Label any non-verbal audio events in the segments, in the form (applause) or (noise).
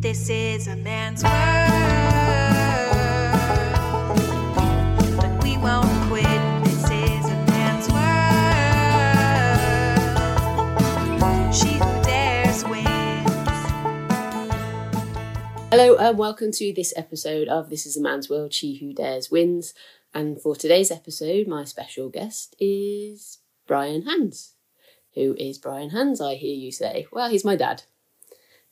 This is a man's world. But we won't quit. This is a man's world. She who dares wins. Hello and welcome to this episode of This is a Man's World, She Who Dares Wins. And for today's episode, my special guest is Brian Hands. Who is Brian Hands, I hear you say? Well, he's my dad.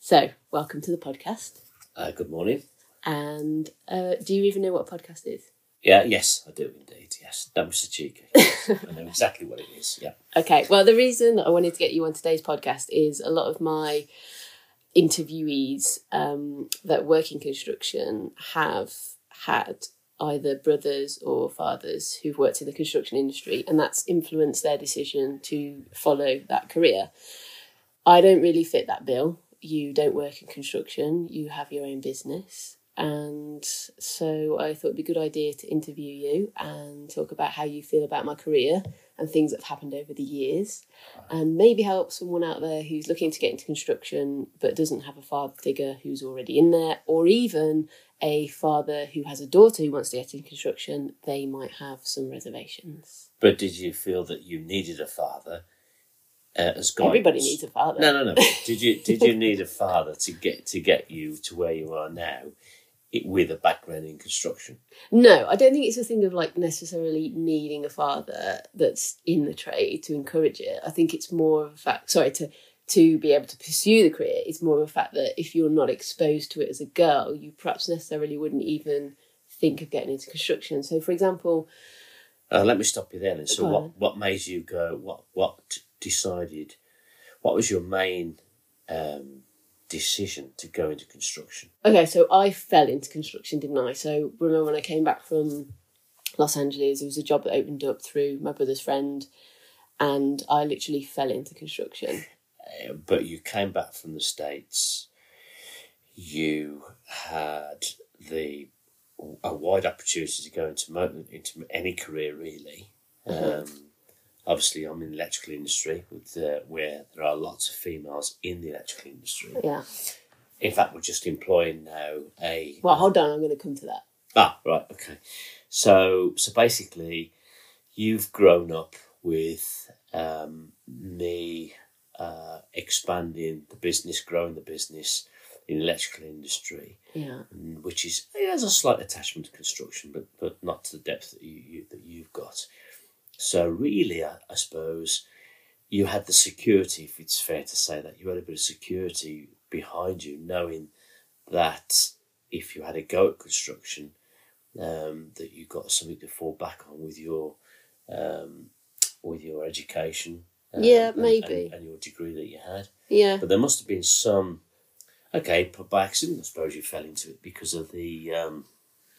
So, welcome to the podcast. Uh, good morning. And uh, do you even know what a podcast is? Yeah, yes, I do indeed. Yes, be so cheeky. (laughs) I know exactly what it is. Yeah. Okay, well, the reason that I wanted to get you on today's podcast is a lot of my interviewees um, that work in construction have had either brothers or fathers who've worked in the construction industry, and that's influenced their decision to follow that career. I don't really fit that bill. You don't work in construction, you have your own business. And so I thought it'd be a good idea to interview you and talk about how you feel about my career and things that have happened over the years, and maybe help someone out there who's looking to get into construction but doesn't have a father figure who's already in there, or even a father who has a daughter who wants to get into construction. They might have some reservations. But did you feel that you needed a father uh, as guidance? Everybody needs a father. No, no, no. (laughs) did you did you need a father to get to get you to where you are now, it, with a background in construction? No, I don't think it's a thing of like necessarily needing a father that's in the trade to encourage it. I think it's more of a fact, sorry, to to be able to pursue the career, it's more of a fact that if you're not exposed to it as a girl, you perhaps necessarily wouldn't even think of getting into construction. So, for example, Uh, let me stop you there. Then. So, what what made you go? What what decided? What was your main um, decision to go into construction? okay, so I fell into construction, didn't I? So, remember when I came back from Los Angeles, there was a job that opened up through my brother's friend, and I literally fell into construction. Uh, but you came back from the states. You had the a wide opportunity to go into mo- into any career really. Um, obviously, I'm in the electrical industry, with uh, where there are lots of females in the electrical industry. Yeah. In fact, we're just employing now a Well, hold on, I'm going to come to that. Ah, right, okay. So, so basically, you've grown up with um, me uh, expanding the business, growing the business in the electrical industry, Yeah. mm, which is it has a slight attachment to construction, but but not to the depth that you, you that you've got. So, really, I, I suppose you had the security, if it's fair to say that you had a bit of security behind you, knowing that if you had a go at construction, um, that you got something to fall back on with your um, with your education. um, Yeah, maybe. and, and your degree that you had. Yeah. But there must have been some. Okay, but by accident, I suppose you fell into it because of the. Um,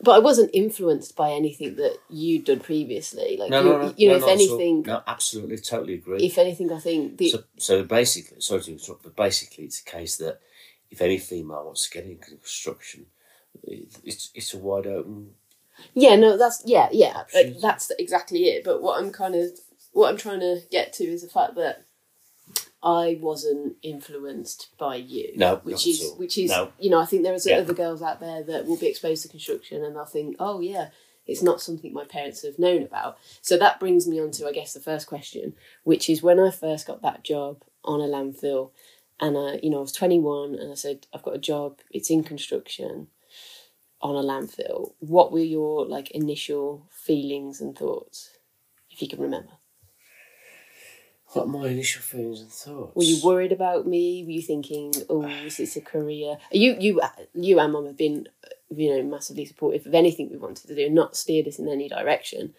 But I wasn't influenced by anything that you'd done previously. Like, no, you, no, no, you know, no, if not at all. anything, no, absolutely, totally agree. if anything, I think the so, so basically, sorry to interrupt, but basically, it's a case that if any female wants to get into construction, it, it's it's a wide open. yeah, no, that's yeah, yeah, uh, Options. that's exactly it. But what I'm kind of what I'm trying to get to is the fact that I wasn't influenced by you. No, which is which is No. you know I think there are Yeah. other girls out there that will be exposed to construction and they'll think, oh yeah, it's not something my parents have known about. So that brings me on to I guess the first question, which is when I first got that job on a landfill, and I you know I was 21 and I said I've got a job, it's in construction on a landfill. What were your like initial feelings and thoughts, if you can remember? What my initial feelings and thoughts? Were you worried about me? Were you thinking, "Oh, is this a career?" You, you, you, and Mum have been, you know, massively supportive of anything we wanted to do, and not steered us in any direction.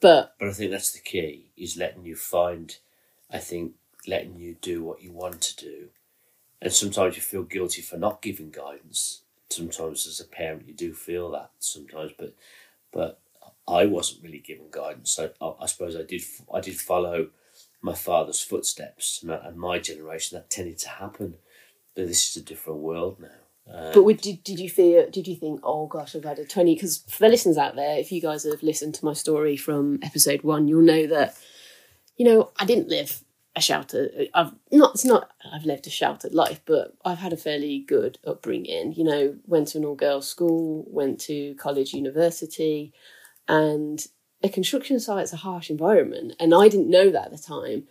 But But I think that's the key is letting you find. I think letting you do what you want to do, and sometimes you feel guilty for not giving guidance. Sometimes as a parent you do feel that sometimes, but but I wasn't really given guidance. I, I, I suppose I did. I did follow my father's footsteps, and, and my generation that tended to happen. But this is a different world now. Uh, but did did you feel? Did you think, "Oh gosh, I've had a 20 Because for the listeners out there, if you guys have listened to my story from episode one, you'll know that, you know, I didn't live a sheltered. I've not. It's not. I've lived a sheltered life, but I've had a fairly good upbringing. You know, went to an all girls school, went to college, university, and a construction site's a harsh environment, and I didn't know that at the time.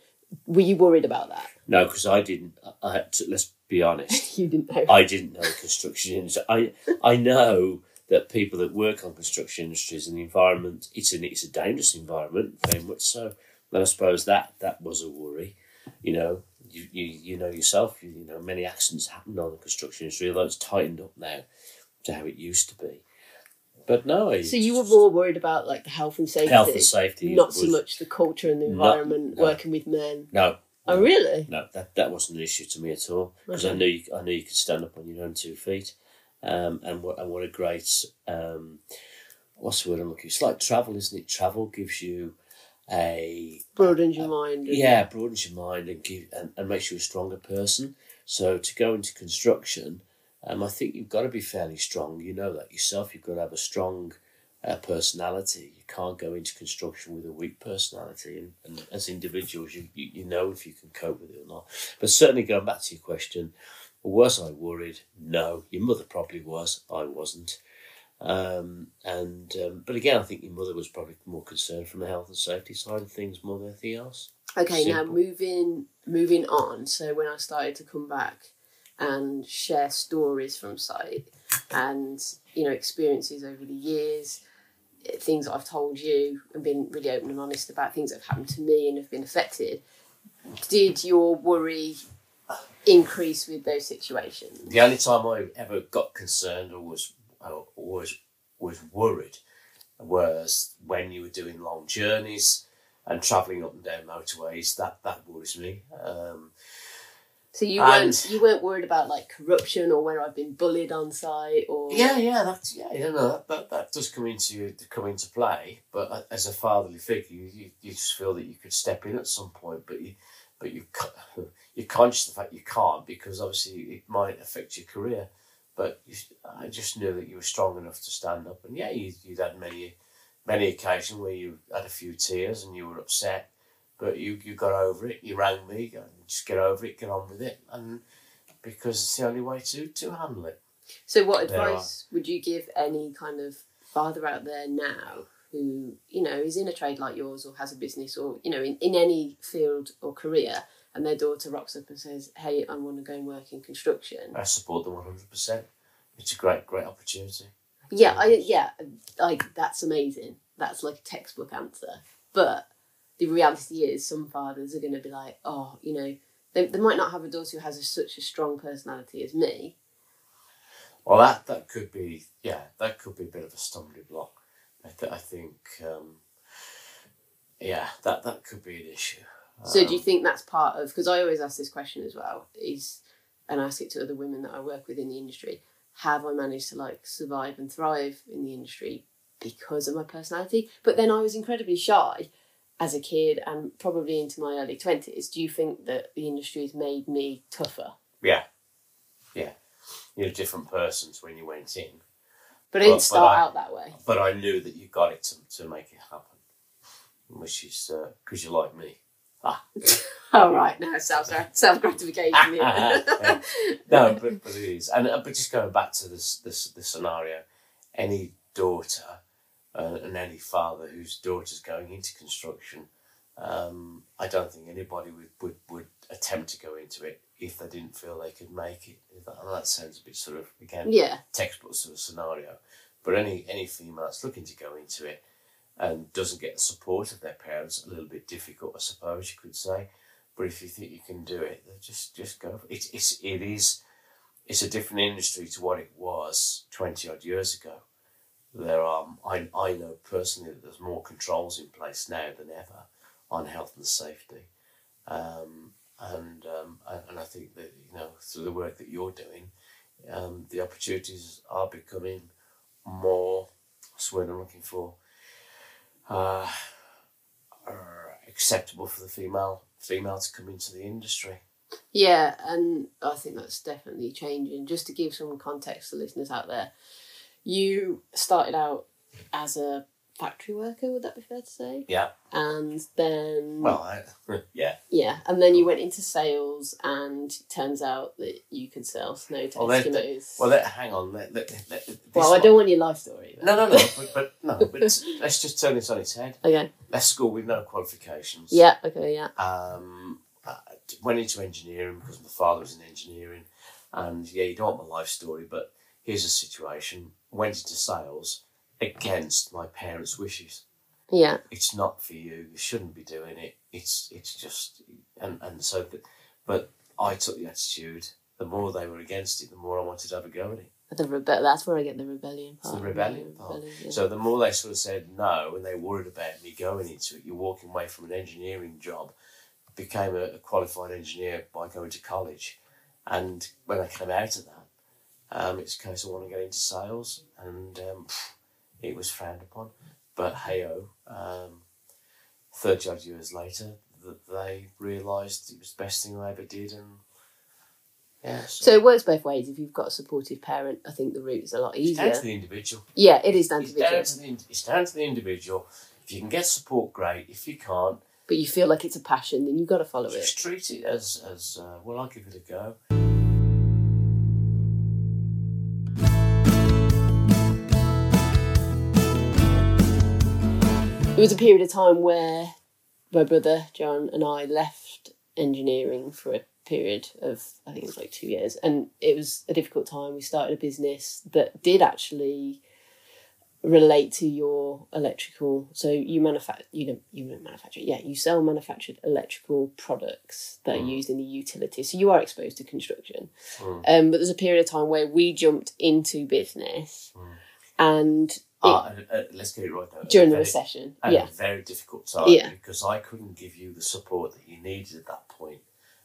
Were you worried about that? No, because I didn't. I had to, let's be honest. (laughs) You didn't know. I didn't know the construction industry. I I know that people that work on construction industries and the environment, it's an it's a dangerous environment, very much so. And I suppose that that was a worry. You know, you you, you know yourself. You, you know, many accidents happen on the construction industry, although it's tightened up now to how it used to be. But no, I- So you were more worried about like the health and safety, health and safety. not so much the culture and the environment, no. working with men. No, Oh, really? No, that, that wasn't an issue to me at all because I knew you, I knew you could stand up on your own two feet, um, and what and what a great um, what's the word I'm looking? It's like travel, isn't it? Travel gives you a Broadens your mind. and- yeah broadens your mind and give and, and makes you a stronger person. So to go into construction, um, I think you've got to be fairly strong. You know that yourself. You've got to have a strong uh, personality. You can't go into construction with a weak personality. And, and as individuals, you, you you know if you can cope with it or not. But certainly going back to your question, was I worried? No. Your mother probably was. I wasn't. Um, and um, but again, I think your mother was probably more concerned from the health and safety side of things more than anything else. Okay, now moving moving on. So when I started to come back and share stories from site and you know experiences over the years, eh, things that I've told you and been really open and honest about things that have happened to me and have been affected. Did your worry increase with those situations? The only time I ever got concerned or was or was was worried was when you were doing long journeys and travelling up and down motorways. That that worries me. Um, So you weren't you weren't worried about like corruption or whether I've been bullied on site or yeah, yeah, that's yeah, you know that, that, that does come into come into play. But as a fatherly figure, you, you, you just feel that you could step in at some point, but you but you (laughs) you're conscious of the fact you can't because obviously it might affect your career. But you, I just knew that you were strong enough to stand up, and yeah, you, you'd had many many occasions where you had a few tears and you were upset, but you, you got over it. You rang me, just get over it, get on with it, and because it's the only way to to handle it. So, what advice would you give any kind of father out there now who, you know, is in a trade like yours or has a business or, you know, in, in any field or career and their daughter rocks up and says, Hey, I want to go and work in construction? I support them one hundred percent. It's a great, great opportunity. Yeah, I, yeah, like that's amazing. That's like a textbook answer. But the reality is, some fathers are going to be like, Oh, you know, they, they might not have a daughter who has a, such a strong personality as me. Well, that that could be, yeah, that could be a bit of a stumbling block. I, th- I think, um, yeah, that that could be an issue. So do you Um, think that's part of? Because I always ask this question as well. Is and I ask it to other women that I work with in the industry. Have I managed to like survive and thrive in the industry because of my personality? But then I was incredibly shy as a kid and probably into my early twenties. Do you think that the industry has made me tougher? Yeah, yeah, you're a different person to when you went in, But I Well, didn't but start I- out that way. but I knew that you got it to, to make it happen, which is because you're like me. (laughs) All right, now self self gratification. No, but, but it is, and uh, but just going back to this this the scenario, any daughter uh, and any father whose daughter's going into construction, um, I don't think anybody would, would would attempt to go into it if they didn't feel they could make it. That, that sounds a bit sort of again yeah, textbook sort of scenario, but any any female that's looking to go into it and doesn't get the support of their parents, a little bit difficult, I suppose you could say. But if you think you can do it, just just go. for it. It's it's it is it's a different industry to what it was twenty odd years ago. There are I I know personally that there's more controls in place now than ever on health and safety, um, and um, and I think that you know through the work that you're doing, um, the opportunities are becoming more. What's I'm looking for? Uh, acceptable for the female female to come into the industry. Yeah, and I think that's definitely changing. Just to give some context to listeners out there, you started out as a factory worker. Would that be fair to say? Yeah. And then Well, I, (laughs) yeah. yeah, and then you went into sales, and it turns out that you could sell snow to Well, Eskimos. Well, let, hang on. Let, let, Well, I don't want your life story. but- No, no, no. but, but no. But (laughs) let's just turn this on its head. Okay. Left school with no qualifications. Yeah. Okay. Yeah. Um, I went into engineering because my father was in engineering, and yeah, you don't want my life story, but here's a situation: went into sales against my parents' wishes. Yeah. It's not for you. You shouldn't be doing it. It's it's just and and so, but, but I took the attitude. The more they were against it, the more I wanted to have a go at it. The rebe- That's where I get the rebellion It's part. the rebellion part. rebellion, yeah. So the more they sort of said no, and they worried about me going into it, you're walking away from an engineering job. Became a, a qualified engineer by going to college, and when I came out of that, um, it's a case I want to get into sales, and um, it was frowned upon. But heyo, um, thirty odd years later, that they realised it was the best thing they ever did, and yeah. So it works both ways. If you've got a supportive parent, I think the route is a lot it's down easier. to the individual. Yeah, it is down to down individual. to the, ind- it's down to the individual. If you can get support, great. If you can't, But you feel like it's a passion, then you've got to follow it. just treat it as as uh, well. I'll give it a go. There was a period of time where my brother John and I left engineering for a period of I think it was like two years, and it was a difficult time. We started a business that did actually relate to your electrical. So you manufacture, you know, you manufacture, yeah, you sell manufactured electrical products that are used in the utility. So you are exposed to construction. Mm. Um, but there's a period of time where we jumped into business, and Ah, uh, uh, let's get it right though. during the Very- recession, at yeah, a very difficult time Yeah. because I couldn't give you the support that you needed at that point,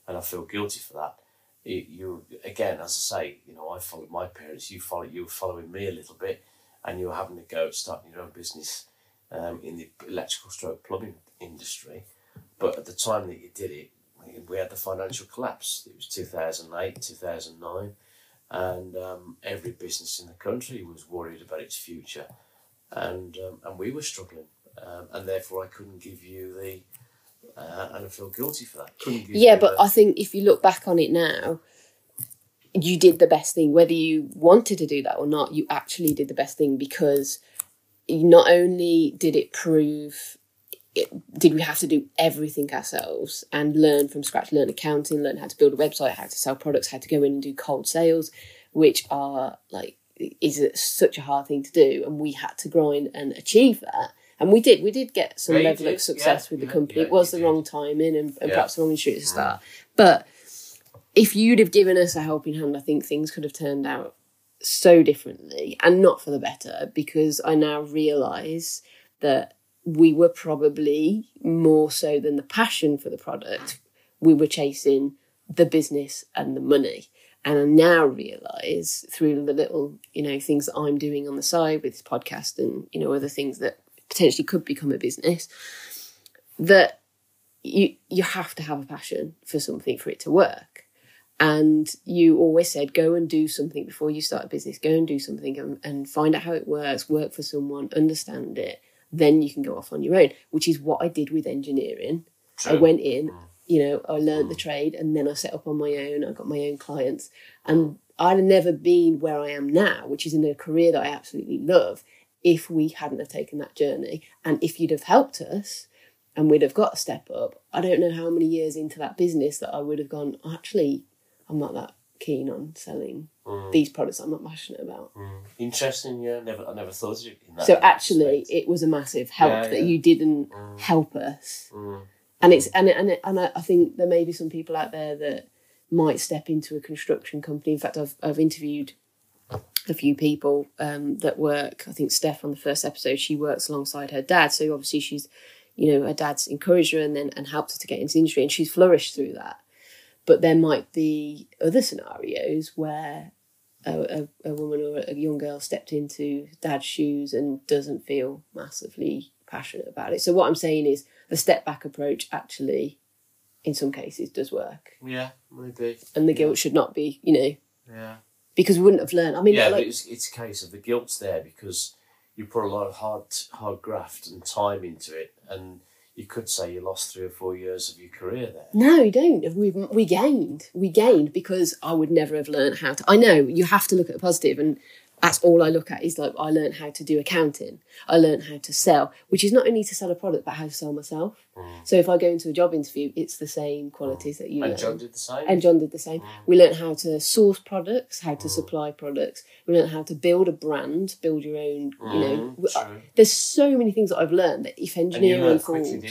and I feel guilty for that. You, you again, as I say, you know, I followed my parents. You follow, you were following me a little bit, and you were having to go at starting your own business um, in the electrical stroke plumbing industry. But at the time that you did it, we- we had the financial collapse. It was two thousand eight, two thousand nine, and um, every business in the country was worried about its future and um, and we were struggling, um, and therefore I couldn't give you the, uh, and I feel guilty for that. Couldn't give yeah. But the, I think if you look back on it now, you did the best thing. Whether you wanted to do that or not, you actually did the best thing because not only did it prove. It, did we have to do everything ourselves and learn from scratch, learn accounting, learn how to build a website, how to sell products, how to go in and do cold sales, which are like is such a hard thing to do, and we had to grind and achieve that. And we did. We did get some Yeah, level did. of success Yeah, with the company. it was the wrong timing and, and perhaps the wrong industry at the start. But if you'd have given us a helping hand, I think things could have turned out so differently and not for the better because I now realise that we were probably more so than the passion for the product, we were chasing the business and the money. And I now realise through the little, you know, things that I'm doing on the side with this podcast and, you know, other things that potentially could become a business, that you you have to have a passion for something for it to work. And you always said, go and do something before you start a business. Go and do something and, and find out how it works, work for someone, understand it. Then you can go off on your own, which is what I did with engineering. I went in, mm. You know, I learned the trade and then I set up on my own. I got my own clients. And I'd have never been where I am now, which is in a career that I absolutely love, if we hadn't have taken that journey. And if you'd have helped us and we'd have got a step up, I don't know how many years into that business that I would have gone, actually, I'm not that keen on selling Mm. these products I'm not passionate about. Interesting, yeah. Never, I never thought of it in that. So actually, aspect. it was a massive help Yeah, that yeah. you didn't Mm. help us. And it's and and and I I think there may be some people out there that might step into a construction company. In fact, I've I've interviewed a few people um, that work. I think Steph on the first episode, she works alongside her dad. So obviously she's, you know, her dad's encouraged her and then and helped her to get into the industry, and she's flourished through that. But there might be other scenarios where a, a, a woman or a young girl stepped into dad's shoes and doesn't feel massively passionate about it. So what I'm saying is the step back approach actually, in some cases, does work, Yeah, maybe. and the guilt should not be, you know, Yeah. because we wouldn't have learned. I mean, yeah, like, it's, it's a case of the guilt's there because you put a lot of hard hard graft and time into it, and you could say you lost three or four years of your career there. No, you don't. We we gained. We gained because I would never have learned how to. I know you have to look at the positive, and that's all I look at. Is like I learned how to do accounting. I learned how to sell, which is not only to sell a product, but how to sell myself. Mm. So if I go into a job interview, it's the same qualities mm. that you And learn. John did the same. and John did the same. Mm. We learned how to source products, how to supply products. We learned how to build a brand, build your own. You know, Mm, w- uh, true. there's so many things that I've learned that if engineering falls, you?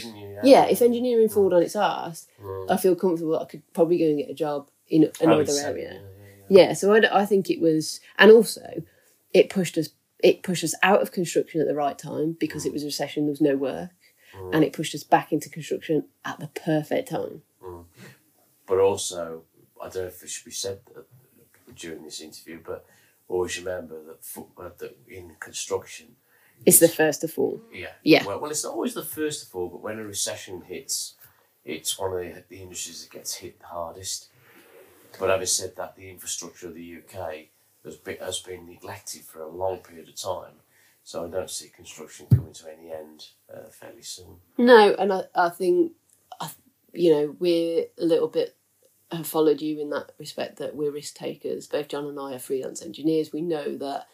yeah, if engineering falls on its ass, Mm. I feel comfortable. I could probably go and get a job in another area. yeah, yeah, yeah. Yeah, so I, I think it was, and also it pushed us. It pushed us out of construction at the right time because Mm. it was a recession. There was no work, and it pushed us back into construction at the perfect time. But also, I don't know if it should be said during this interview, but always remember that, uh, that in construction, It's the first of all. yeah, Yeah. Well, well, it's not always the first of all, but when a recession hits, it's one of the, the industries that gets hit the hardest. But having said that, the infrastructure of the UK has been, has been neglected for a long period of time. So I don't see construction coming to any end uh, fairly soon. No, and I, I think, I, you know, we're a little bit have followed you in that respect that we're risk takers. Both John and I are freelance engineers. We know that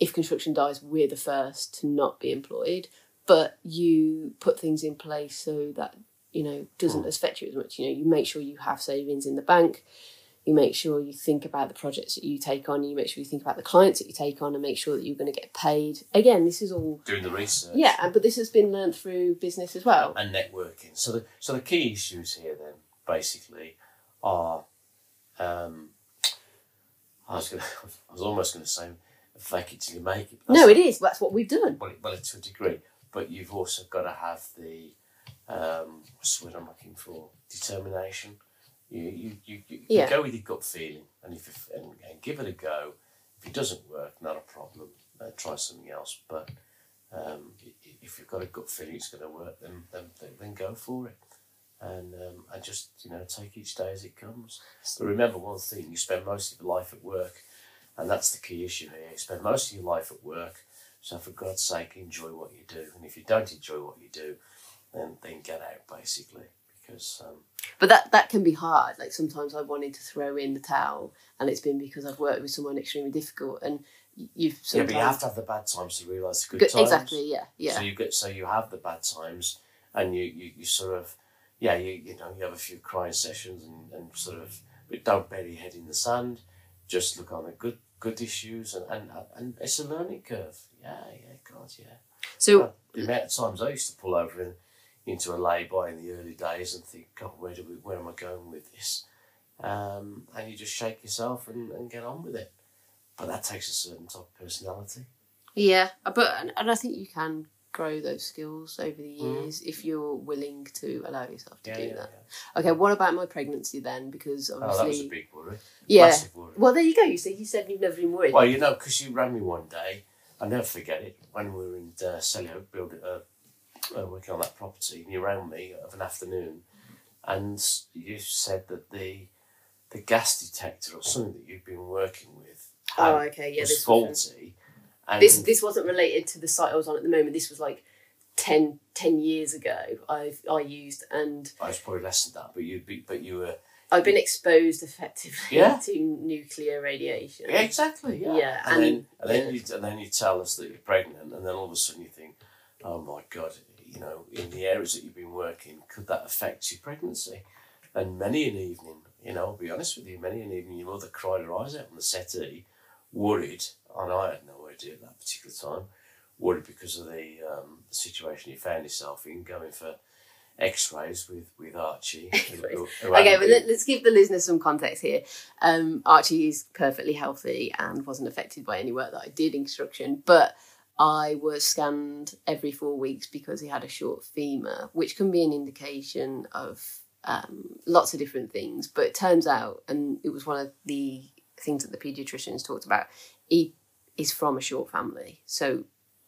if construction dies, we're the first to not be employed. But you put things in place so that you know doesn't affect you as much. You know, you make sure you have savings in the bank. You make sure you think about the projects that you take on. You make sure you think about the clients that you take on, and make sure that you're going to get paid. Again, this is all Doing the research. yeah, but this has been learned through business as well. and networking. So the so the key issues here then basically are um, I was gonna (laughs) I was almost gonna say fake it till you make it. but No, it is. That's what we've done. Well, well, to a degree, but you've also got to have the um, what's the word I'm looking for? Determination. You you, you, you Yeah. go with your gut feeling, and if and, and give it a go. If it doesn't work, not a problem. Uh, try something else. But um, if you've got a gut feeling it's going to work, then, then then then go for it, and um, and just you know take each day as it comes. But remember one thing: you spend most of your life at work, and that's the key issue here. You spend most of your life at work, so for God's sake, enjoy what you do. And if you don't enjoy what you do, then then get out basically because um, But that that can be hard. Like sometimes I've wanted to throw in the towel, and it's been because I've worked with someone extremely difficult, and you've yeah, but you have to have the bad times to realise the good Good- times. exactly. Yeah, yeah. So you get so you have the bad times, and you, you, you sort of yeah you you know you have a few crying sessions and, and sort of but don't bury your head in the sand. Just look on the good good issues and and, and it's a learning curve. Yeah, yeah, God, yeah. so Well, the amount of times I used to pull over in, into a lay-by in the early days and think, God, where do we, where am I going with this? Um, and you just shake yourself and, and get on with it. But that takes a certain type of personality. yeah, but and, I think you can grow those skills over the Mm. years if you're willing to allow yourself to Yeah, do yeah, that. yeah. Okay, what about my pregnancy then? Because Oh, obviously, that was a big worry. yeah. Massive worry. Well, there you go. You see, you said you've never been worried. Well, you know, because you rang me one day, I'll never forget it, when we were in uh, Selly building, uh, uh, working on that property, and you rang me of an afternoon, and you said that the the gas detector or something that you've been working with oh, okay, yeah. was This faulty. And this this wasn't related to the site I was on at the moment. This was like 10, 10 years ago. I've I used and I was probably less than that, but you be, but you were I've been exposed effectively Yeah. (laughs) to nuclear radiation. yeah, exactly yeah. Yeah, and, then and- and then you and then you tell us that you're pregnant, and then all of a sudden you think, oh my god, you know, in the areas that you've been working, could that affect your pregnancy? And many an evening, you know, I'll be honest with you, many an evening your mother cried her eyes out on the settee, worried, and I had no idea at that particular time, worried because of the, um, situation you found yourself in, going for X-rays with with Archie. (laughs) who- who- who Okay, but let, us give the listeners some context here. Um, Archie is perfectly healthy and wasn't affected by any work that I did in construction, but I was scanned every four weeks because he had a short femur, which can be an indication of um, lots of different things. But it turns out, and it was one of the things that the paediatricians talked about, he is from a short family. So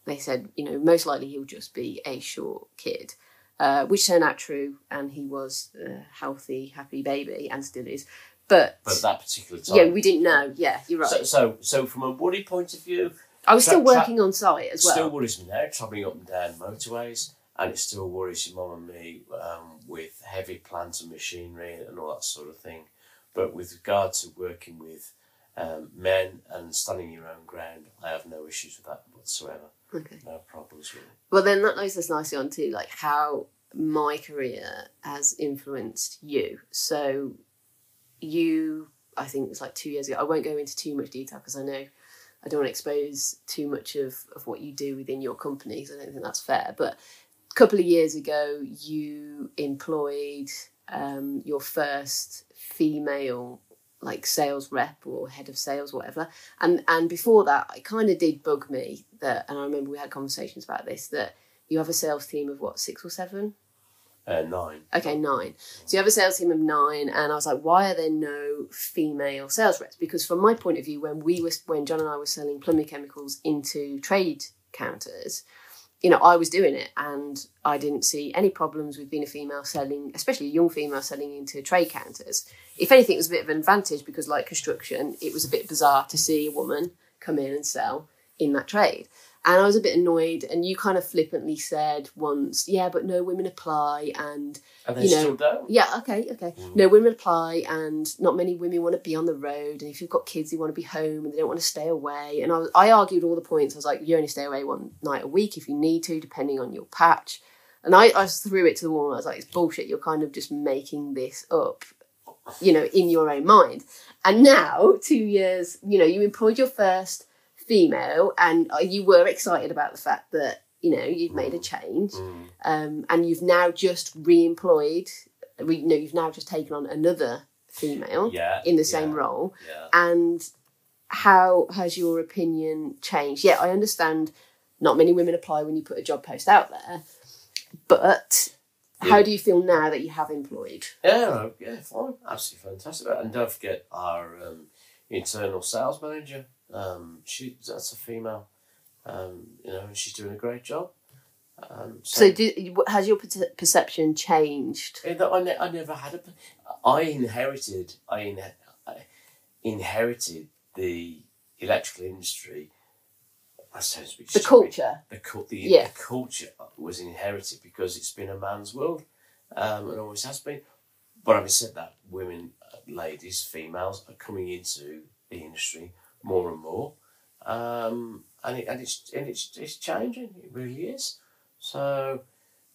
they said, you know, most likely he'll just be a short kid uh, which turned out true, and he was a healthy, happy baby, and still is. But, but at that particular time, yeah, we didn't know. Yeah, you're right. So, so, so from a worry point of view, I was Tra- still tra- working on site as well. still worries me now, travelling up and down motorways, and it still worries your mum and me um, with heavy plant and machinery and all that sort of thing. But with regard to working with um, men and standing your own ground, I have no issues with that whatsoever. Okay. No problems really. Well, then that leads us nicely on to like how my career has influenced you. So, you, I think it was like two years ago. I won't go into too much detail because I know I don't want to expose too much of, of what you do within your company because I don't think that's fair. But a couple of years ago, you employed um, your first female like sales rep or head of sales whatever and and before that it kind of did bug me that and i remember we had conversations about this that you have a sales team of what six or seven Uh, nine. okay nine. So you have a sales team of nine and i was like why are there no female sales reps? Because from my point of view when we were when john and i were selling plumbing chemicals into trade counters you know i was doing it and i didn't see any problems with being a female selling especially a young female selling into trade counters. If anything it was a bit of an advantage because like construction it was a bit bizarre to see a woman come in and sell in that trade and i was a bit annoyed and you kind of flippantly said once yeah but no women apply and And You know, yeah, okay, okay. No women apply, and not many women want to be on the road. And if you've got kids, they want to be home and they don't want to stay away. And I, was, I argued all the points. I was like, you only stay away one night a week if you need to, depending on your patch. And I, I threw it to the wall. And I was like, it's bullshit. You're kind of just making this up, you know, in your own mind. And now, two years, you know, you employed your first female, and uh, you were excited about the fact that you know you've made a change Mm. um, and you've now just re-employed we you know you've now just taken on another female Yeah. in the same yeah, role Yeah. and how has your opinion changed yeah i understand not many women apply when you put a job post out there but how do you feel now that you have employed Yeah, yeah, fine, absolutely fantastic. And don't forget our um, internal sales manager. Um, she that's a female. Um, you know, and she's doing a great job. Um, so do, has your perception changed that I, ne- I never had a. I inherited. I, in, I inherited the electrical industry. That sounds a the culture The, cul- the, Yeah. the culture was inherited because it's been a man's world, um, and always has been. But having said that, women, uh, ladies, females are coming into the industry more and more, um, and it, and it's and it's it's changing. It really is. So,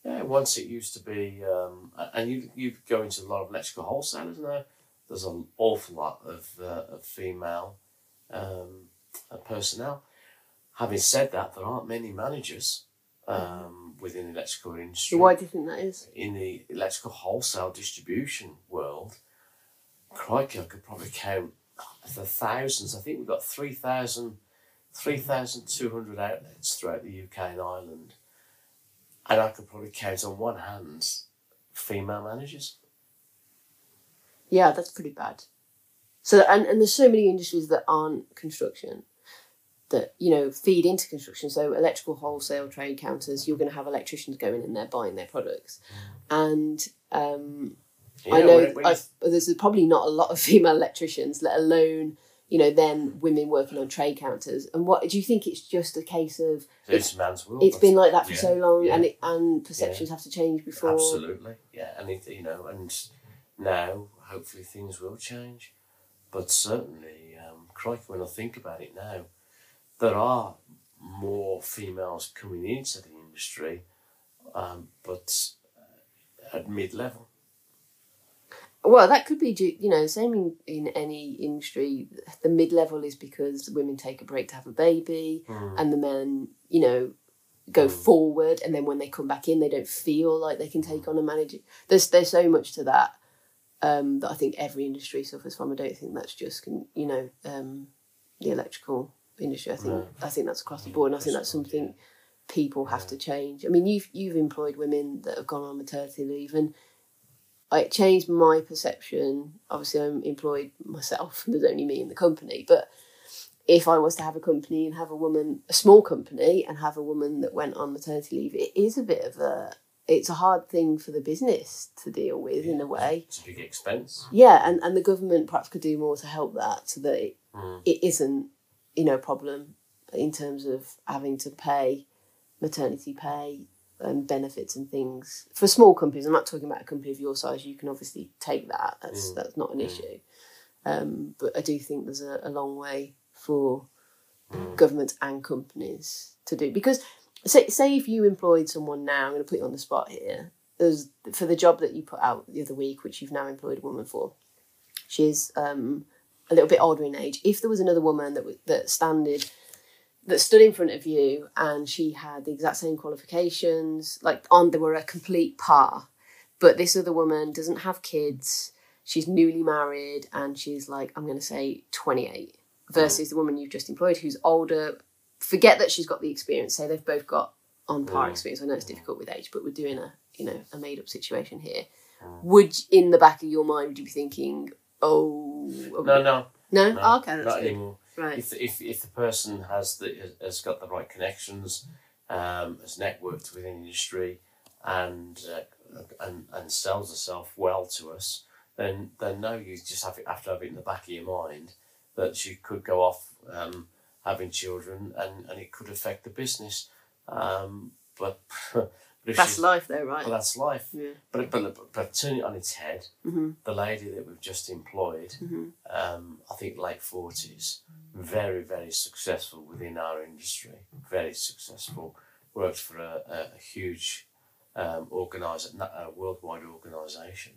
yeah, once it used to be, um, and you you go into a lot of electrical wholesalers now. There's an awful lot of uh, of female um, uh, personnel. Having said that, there aren't many managers um, within the electrical industry why do you think that is in the electrical wholesale distribution world, crikey, I could probably count the thousands. I think we've got 3,000 3,200 outlets throughout the UK and Ireland. And I could probably count on one hand female managers. Yeah, that's pretty bad. So and, and there's so many industries that aren't construction that, you know, feed into construction. So electrical wholesale trade counters, you're gonna have electricians going in there buying their products. And um I know when- when you- I've, there's probably not a lot of (laughs) female electricians, let alone, you know, then women working on trade counters. And what do you think it's just a case of it's man's world. it's been like that for Yeah, so long yeah. and it, and perceptions have to change before Absolutely, yeah, and it, you know, and now hopefully things will change, but certainly, um, crikey, when I think about it now, there are more females coming into the industry, um, but at mid level. Well, that could be, due, you know, same in, in any industry. The mid level is because women take a break to have a baby, and the men, you know, go forward, and then when they come back in, they don't feel like they can take on a manager. There's there's so much to that um, that I think every industry suffers from. I don't think that's just you know um, the electrical industry. I think No. I think that's across the board, and I think that's something people have to change. I mean, you've you've employed women that have gone on maternity leave, and it changed my perception. Obviously, I'm employed myself. and (laughs) There's only me in the company, but if I was to have a company and have a woman, a small company, and have a woman that went on maternity leave, it is a bit of a. It's a hard thing for the business to deal with in a way. It's a big expense. Yeah, and, and the government perhaps could do more to help that so that it, Mm. it isn't, you know, a problem in terms of having to pay maternity pay and benefits and things for small companies. I'm not talking about a company of your size. You can obviously take that. That's Mm. that's not an issue. Um, but I do think there's a, a long way for Mm. governments and companies to do because say say if you employed someone now, I'm going to put you on the spot here. There's for the job that you put out the other week, which you've now employed a woman for. She's um, a little bit older in age. If there was another woman that that standed that stood in front of you and she had the exact same qualifications, like on they were a complete par, but this other woman doesn't have kids. She's newly married and she's like I'm going to say 28 versus the woman you've just employed who's older. Forget that she's got the experience. Say they've both got on par Mm. experience. I know it's difficult with age, but we're doing a you know a made up situation here. Mm. Would in the back of your mind would you be thinking, oh No, no, no, no Oh, okay, that's not good. anymore. Right, If, if if the person has the has got the right connections, um, has networked within industry, and uh, and and sells herself well to us, then then no, you just have it have to have it in the back of your mind that she could go off um, having children, and, and it could affect the business. Um, but (laughs) that's she's- life though, right? But that's life. Yeah. But, but but turn it on its head. Mhm. The lady that we've just employed, Mhm. um, I think late forties, very very successful within our industry. Very successful. Worked for a, a, a huge um, organizer, a worldwide organisation,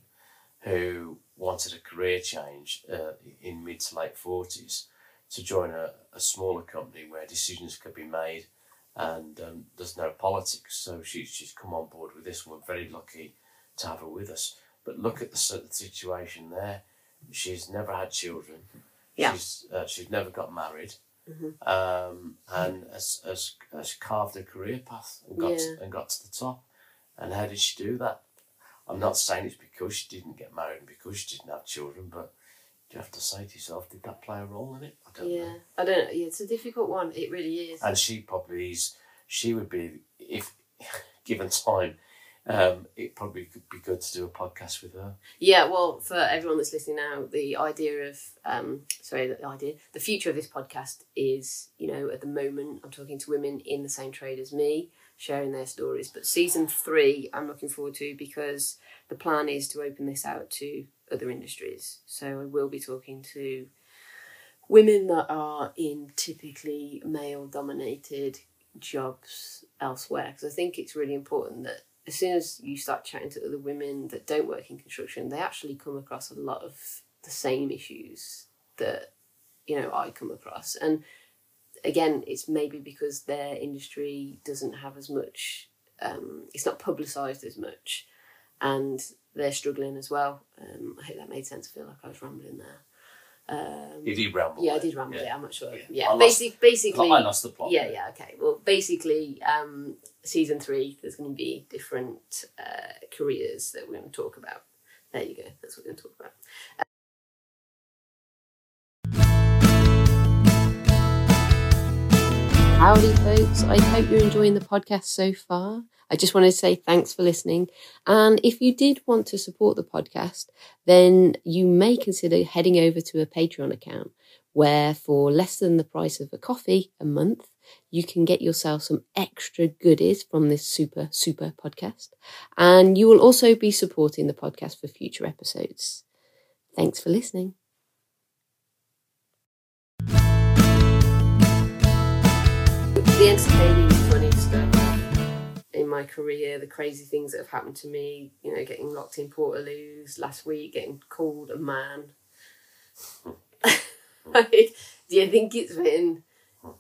who wanted a career change uh, in mid to late forties to join a, a smaller company where decisions could be made and um, there's no politics. So she, she's come on board with this. and We're very lucky to have her with us. But look at the situation there. She's never had children. Yeah. She's uh, she's never got married. Mhm. Um, and has, has, has carved a career path and got Yeah. and got to the top. And how did she do that? I'm not saying it's because she didn't get married and because she didn't have children, but you have to say to yourself, did that play a role in it? I don't Yeah, know. I don't know. Yeah, it's a difficult one. It really is. And she probably is. She would be if (laughs) given time. Um, it probably could be good to do a podcast with her. Yeah, well, for everyone that's listening now, the idea of um, sorry, the idea, the future of this podcast is, you know, at the moment, I'm talking to women in the same trade as me, sharing their stories. But season three, I'm looking forward to because the plan is to open this out to other industries. So I will be talking to women that are in typically male dominated jobs elsewhere because I think it's really important that as soon as you start chatting to other women that don't work in construction, they actually come across a lot of the same issues that you know I come across. And again, it's maybe because their industry doesn't have as much. Um, it's not publicised as much, and they're struggling as well. Um, I hope that made sense. I feel like I was rambling there. Um, You did ramble. yeah, I did ramble. Yeah. I'm not sure. Yeah. Yeah, lost- basically. I lost the plot. Yeah, yeah, okay. Well, basically, um, season three, there's going to be different uh, careers that we're going to talk about. There you go. That's what we're going to talk about. Howdy, folks. I hope you're enjoying the podcast so far. I just wanted to say thanks for listening. And if you did want to support the podcast, then you may consider heading over to a Patreon account where, for less than the price of a coffee a month, you can get yourself some extra goodies from this super, super podcast. And you will also be supporting the podcast for future episodes. Thanks for listening. The entertaining, funny stuff in my career, the crazy things that have happened to me, you know, getting locked in Portaloos last week, getting called a man. (laughs) like, do you think it's been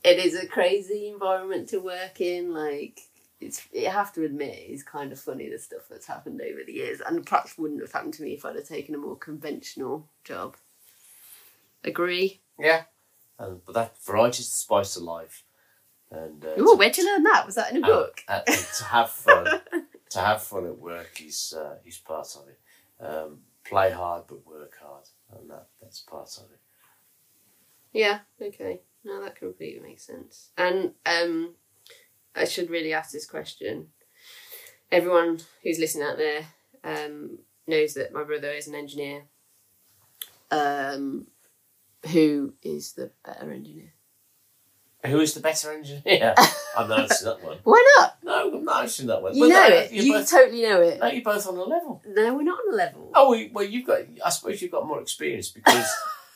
it is a crazy environment to work in like it's you have to admit it's kind of funny the stuff that's happened over the years and perhaps wouldn't have happened to me if I'd have taken a more conventional job agree Yeah. And, but that variety's the spice of life. And uh, oh where'd you learn that? Was that in a book? and- and to have fun, (laughs) to have fun at work is uh, is part of it. Um, play hard but work hard, and that that's part of it. yeah okay. No that completely makes sense. And um I should really ask this question. Everyone who's listening out there um knows that my brother is an engineer. Um who is the better engineer Who is the better engineer? (laughs) I'm not answering that one. Why not? No, I'm not answering that one. You But know no, it. You're You both, totally know it. no, you're both on a level. No, we're not on a level. Oh, well, well, you've got. I suppose you've got more experience because.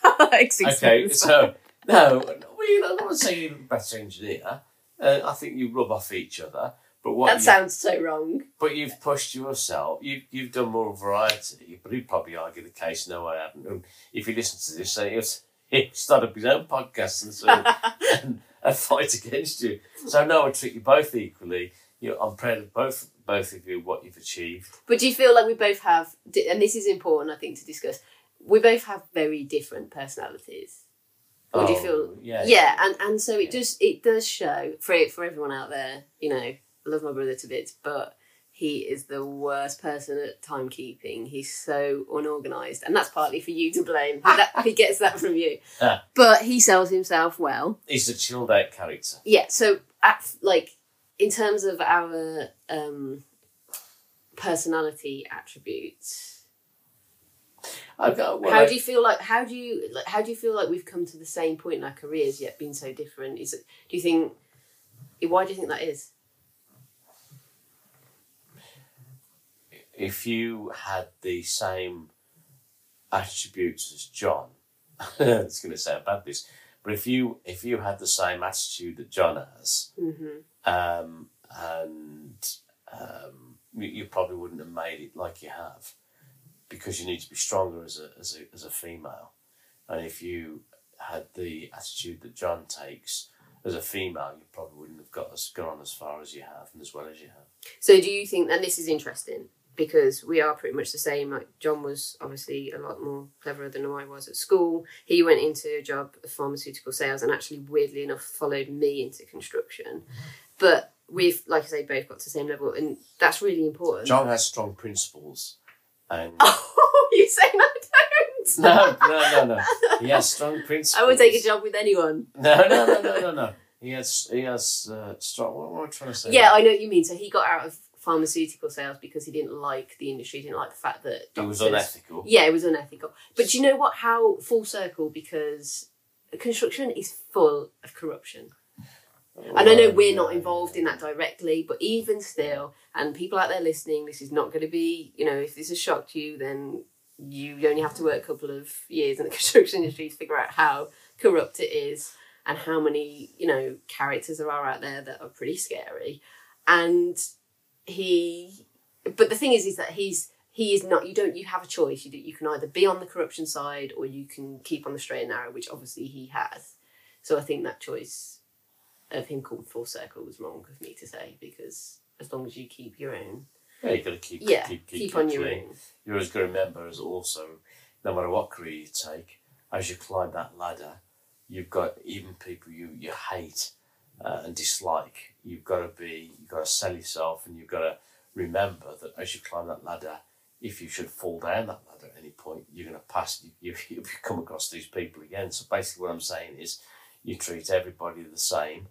(laughs) Excuse okay, so no, well, you know, I'm not saying you're the better engineer. Uh, I think you rub off each other. But what that you- sounds so wrong. But you've pushed yourself. You you've done more variety. But he'd probably argue the case. No, I haven't. And if you listen to this, say he'll, he'll start up his own podcast and so (laughs) and, (laughs) and fight against you. So no, I treat you both equally. You know, I'm proud of both both of you what you've achieved. But do you feel like we both have, and this is important, I think, to discuss. We both have very different personalities. Or do you Oh, feel? Yeah. Yeah, and and so it Yeah. does it does show for for everyone out there. You know, I love my brother to bits, but he is the worst person at timekeeping. He's so unorganized, and that's partly for you to blame. That, he gets that from you. Ah. But he sells himself well. He's a chilled out character. Yeah. So, at, like in terms of our um, personality attributes, I've got, well, how I- do you feel like how do you like how do you feel like we've come to the same point in our careers yet been so different? Is it do you think why do you think that is? If you had the same attributes as John, I (laughs) it's going to sound bad this, but if you if you had the same attitude that John has, Mm-hmm. um, and um, you, you probably wouldn't have made it like you have, because you need to be stronger as a as a as a female, and if you had the attitude that John takes as a female, you probably wouldn't have got as gone as far as you have and as well as you have. So do you think and this is interesting because we are pretty much the same. Like John was obviously a lot more cleverer than I was at school. He went into a job of pharmaceutical sales and actually weirdly enough followed me into construction. But we've like I say both got to the same level and that's really important. John has strong principles, and (laughs) Oh, you saying I don't? no, no, no, no. He has strong principles. I would take a job with anyone. (laughs) No, no, no, no, no, no. He has, he has uh, strong. What, what am I trying to say? Yeah, I know what you mean. So he got out of pharmaceutical sales because he didn't like the industry, didn't like the fact that it was unethical. Yeah, it was unethical. But do you know what? How full circle because construction is full of corruption. And I know we're not involved in that directly, but even still, and people out there listening, this is not going to be, you know, if this has shocked you, then you only have to work a couple of years in the (laughs) construction industry to figure out how corrupt it is and how many, you know, characters there are out there that are pretty scary. And he, but the thing is, is that he's, he is not, you don't, you have a choice. You, do, you can either be on the corruption side or you can keep on the straight and narrow, which obviously he has. So I think that choice of him called full circle was wrong of me to say because as long as you keep your own, Yeah, you got to keep, yeah, keep, keep, keep, on your own. You always got to remember, as also, no matter what career you take, as you climb that ladder, you've got even people you you hate uh, and dislike. You've got to be, you've got to sell yourself, and you've got to remember that as you climb that ladder, if you should fall down that ladder at any point, you're going to pass. You, you, (laughs) you come across these people again. So basically, what I'm saying is, you treat everybody the same.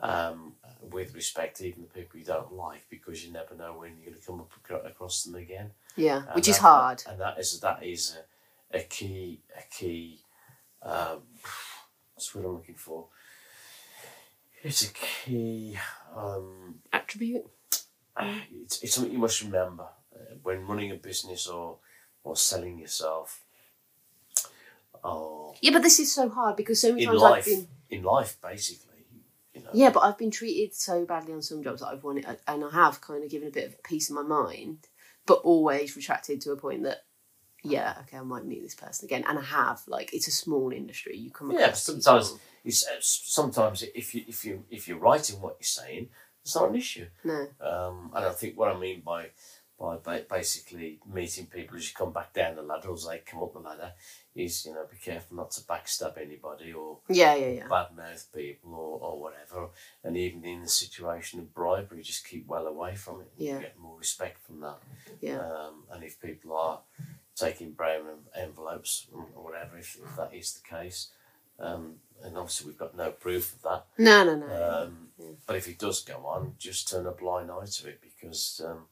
Um, with respect, even the people you don't like, because you never know when you're going to come up across them again. Yeah, And which is hard. and that is that is a, a key a key. Um, (sighs) what's what I'm looking for? It's a key. Um, Attribute. it's, it's something you must remember uh, when running a business or or selling yourself. Or Yeah, but this is so hard because so many in times life, I've been. in life, basically, you know. Yeah, but I've been treated so badly on some jobs that I've wanted, and I have kind of given a bit of peace in my mind, but always retracted to a point that, yeah, okay, I might meet this person again, and I have. Like, it's a small industry. You come Yeah, sometimes people- it's, uh, sometimes if you if you if you're writing what you're saying, it's not an issue. no, Um, and I think what I mean by by basically meeting people as you come back down the ladder, as they come up the ladder, is you know be careful not to backstab anybody or yeah, yeah, yeah, badmouth people or, or whatever. And even in the situation of bribery, just keep well away from it. Yeah. You get more respect from that. yeah. Um, and if people are taking brown envelopes or whatever, if, if that is the case, um, and obviously we've got no proof of that. No, no, no. Um, But if it does go on, just turn a blind eye to it because, um,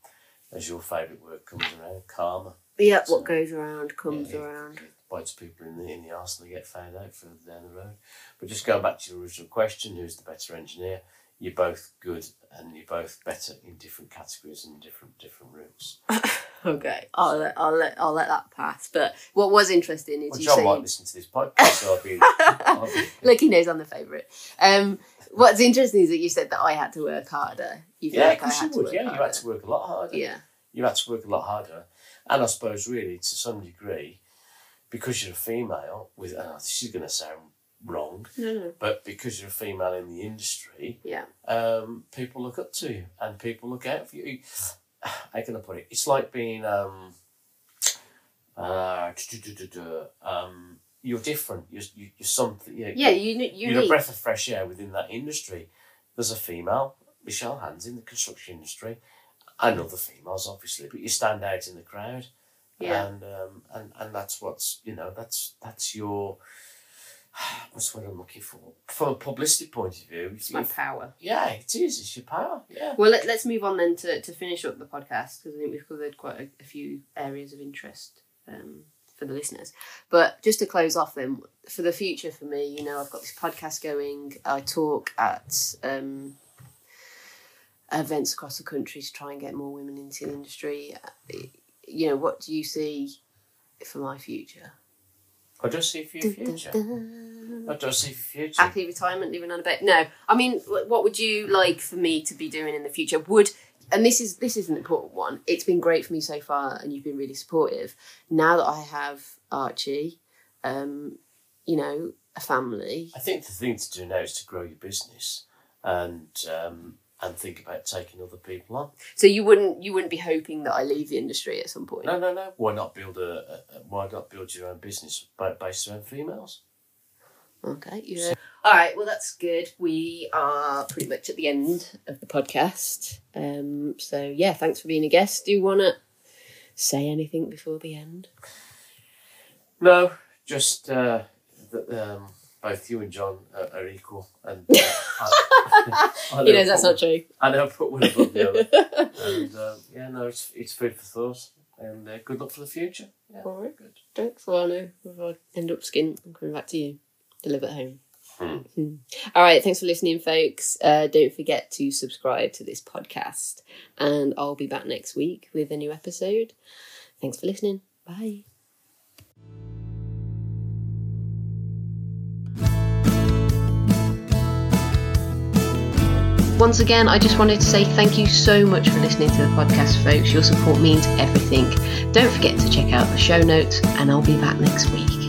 as your favourite word comes around, karma. yeah, what goes around comes Yeah, around. bites of people in the in the arse and they get found out further down the road. But just going back to your original question, who's the better engineer? You're both good, and you're both better in different categories and different different routes. (laughs) Okay, I'll let, I'll let I'll let that pass. But what was interesting is Well, you John saying might listen to this podcast, so I'll be. (laughs) I'll be Look, he knows I'm the favourite. Um, what's interesting is that you said that I had to work harder. You feel yeah, like I because had you to would. work Yeah, you had to work a lot harder. Yeah, you had to work a lot harder. And I suppose, really, to some degree, because you're a female, with oh, this is going to sound wrong, no, no, but because you're a female in the industry, yeah, um, people look up to you and people look out for you. How can I put it? It's like being um, uh, um, you're different. You're, you- you're something. You're, yeah. You kn- you're a breath of fresh air within that industry. There's a female, Michelle Hands, in the construction industry, and other females, obviously, but you stand out in the crowd. Yeah. And, um, and and that's what's you know that's that's your (sighs) what's what I'm looking for from a publicity point of view. It's my power. yeah, it is. It's your power. Yeah. Well, let, let's move on then to, to finish up the podcast because I think we've covered quite a, a few areas of interest um, for the listeners. But just to close off, then for the future for me, you know, I've got this podcast going. I talk at um, events across the country to try and get more women into the industry. Uh, You know, what do you see for my future? I just see for your future. I just see for your future. happy retirement, living on a bed. No, I mean, what would you like for me to be doing in the future? Would and this is this is an important one. It's been great for me so far, and you've been really supportive. Now that I have Archie, um, you know, a family. I think the thing to do now is to grow your business and um, and think about taking other people on. So you wouldn't you wouldn't be hoping that I leave the industry at some point. No, no, no. Why not build a, a why not build your own business based around females? Okay. Yeah. All right. Well, that's good. We are pretty much at the end of the podcast. Um, so yeah, thanks for being a guest. Do you want to say anything before the end? No, just uh, that um, both you and John are, are equal, and uh, I, I He knows that's not true. I never put one above the other. (laughs) and um, yeah, no, it's it's food for thought, and uh, good luck for the future. Yeah, All right. good. Thanks. I if I end up skin, I'm coming back to you to live at home. Hmm. All right. Thanks for listening, folks. Uh, don't forget to subscribe to this podcast, and I'll be back next week with a new episode. Thanks for listening. Bye. Once again, I just wanted to say thank you so much for listening to the podcast, folks. Your support means everything. Don't forget to check out the show notes, and I'll be back next week.